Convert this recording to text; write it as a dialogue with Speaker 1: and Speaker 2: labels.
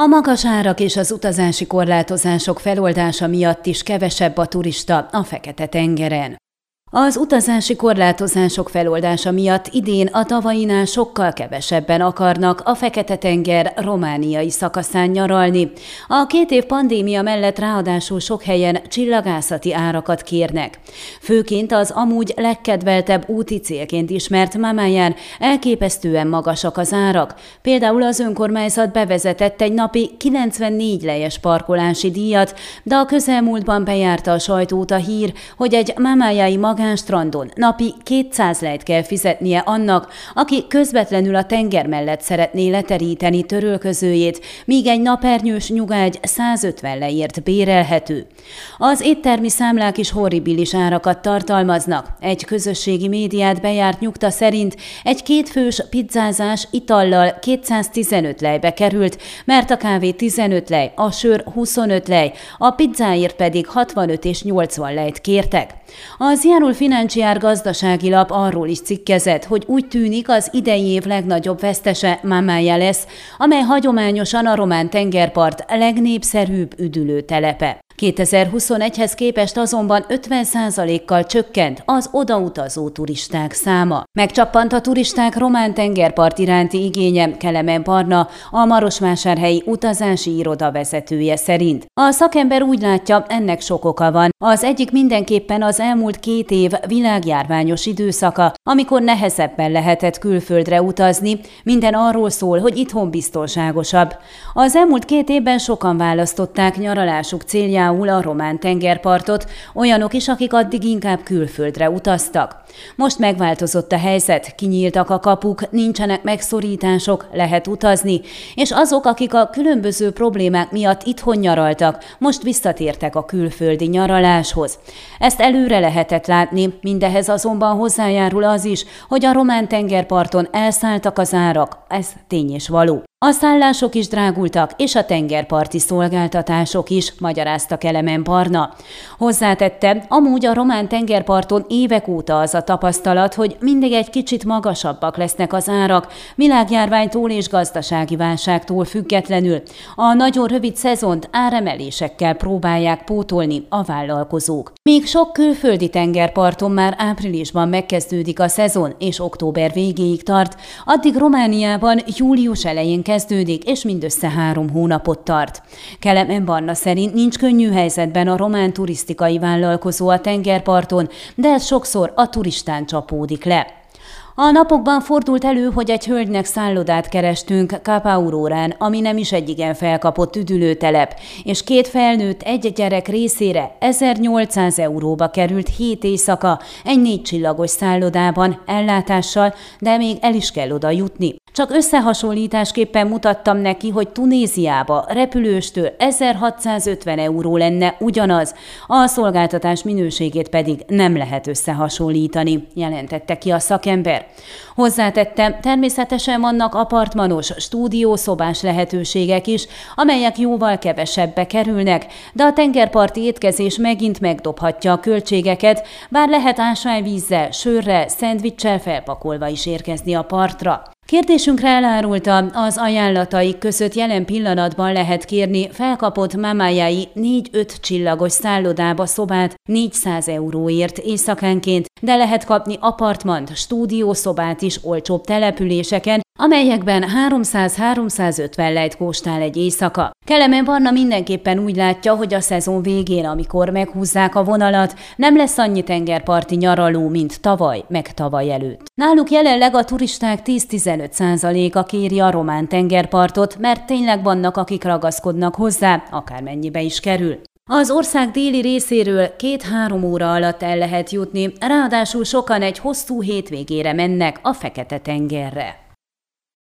Speaker 1: A magas árak és az utazási korlátozások feloldása miatt is kevesebb a turista a Fekete-tengeren. Az utazási korlátozások feloldása miatt idén a tavainál sokkal kevesebben akarnak a Fekete-tenger romániai szakaszán nyaralni. A két év pandémia mellett ráadásul sok helyen csillagászati árakat kérnek. Főként az amúgy legkedveltebb úti célként ismert Mamáján elképesztően magasak az árak. Például az önkormányzat bevezetett egy napi 94 lejes parkolási díjat, de a közelmúltban bejárta a sajtót a hír, hogy egy mamájai magán strandon napi 200 lejt kell fizetnie annak, aki közvetlenül a tenger mellett szeretné leteríteni törölközőjét, míg egy napernyős nyugágy 150 leért bérelhető. Az éttermi számlák is horribilis árakat tartalmaznak. Egy közösségi médiát bejárt nyugta szerint egy kétfős pizzázás itallal 215 lejbe került, mert a kávé 15 lej, a sör 25 lej, a pizzáért pedig 65 és 80 lejt kértek. Az Járul Financiár gazdasági lap arról is cikkezett, hogy úgy tűnik az idei év legnagyobb vesztese Mamája lesz, amely hagyományosan a román tengerpart legnépszerűbb üdülőtelepe. 2021-hez képest azonban 50%-kal csökkent az odautazó turisták száma. Megcsappant a turisták román tengerpart iránti igénye Kelemen Barna, a Marosvásárhelyi utazási iroda vezetője szerint. A szakember úgy látja, ennek sok oka van. Az egyik mindenképpen az elmúlt két év világjárványos időszaka, amikor nehezebben lehetett külföldre utazni, minden arról szól, hogy itthon biztonságosabb. Az elmúlt két évben sokan választották nyaralásuk célját például a román tengerpartot, olyanok is, akik addig inkább külföldre utaztak. Most megváltozott a helyzet, kinyíltak a kapuk, nincsenek megszorítások, lehet utazni, és azok, akik a különböző problémák miatt itthon nyaraltak, most visszatértek a külföldi nyaraláshoz. Ezt előre lehetett látni, mindehez azonban hozzájárul az is, hogy a román tengerparton elszálltak az árak, ez tény és való. A szállások is drágultak, és a tengerparti szolgáltatások is, magyarázta Kelemen Barna. Hozzátette, amúgy a román tengerparton évek óta az a tapasztalat, hogy mindig egy kicsit magasabbak lesznek az árak, világjárványtól és gazdasági válságtól függetlenül. A nagyon rövid szezont áremelésekkel próbálják pótolni a vállalkozók. Míg sok külföldi tengerparton már áprilisban megkezdődik a szezon, és október végéig tart, addig Romániában július elején kezdődik, és mindössze három hónapot tart. Kelemen Barna szerint nincs könnyű helyzetben a román turisztikai vállalkozó a tengerparton, de ez sokszor a turistán csapódik le. A napokban fordult elő, hogy egy hölgynek szállodát kerestünk Kapaurórán, ami nem is egy igen felkapott üdülőtelep, és két felnőtt egy gyerek részére 1800 euróba került hét éjszaka egy négy csillagos szállodában, ellátással, de még el is kell oda jutni. Csak összehasonlításképpen mutattam neki, hogy Tunéziába repülőstől 1650 euró lenne ugyanaz, a szolgáltatás minőségét pedig nem lehet összehasonlítani, jelentette ki a szakember. Hozzátette, természetesen vannak apartmanos, stúdiószobás lehetőségek is, amelyek jóval kevesebbe kerülnek, de a tengerparti étkezés megint megdobhatja a költségeket, bár lehet ásványvízzel, sörrel, szendvicssel felpakolva is érkezni a partra. Kérdésünkre elárulta, az ajánlatai között jelen pillanatban lehet kérni felkapott mamájai 4-5 csillagos szállodába szobát 400 euróért éjszakánként, de lehet kapni apartmant, stúdiószobát is olcsóbb településeken, amelyekben 300-350 lejt kóstál egy éjszaka. Kelemen Barna mindenképpen úgy látja, hogy a szezon végén, amikor meghúzzák a vonalat, nem lesz annyi tengerparti nyaraló, mint tavaly, meg tavaly előtt. Náluk jelenleg a turisták 10-15% a kéri a román tengerpartot, mert tényleg vannak, akik ragaszkodnak hozzá, akármennyibe is kerül. Az ország déli részéről két-három óra alatt el lehet jutni, ráadásul sokan egy hosszú hétvégére mennek a Fekete-tengerre.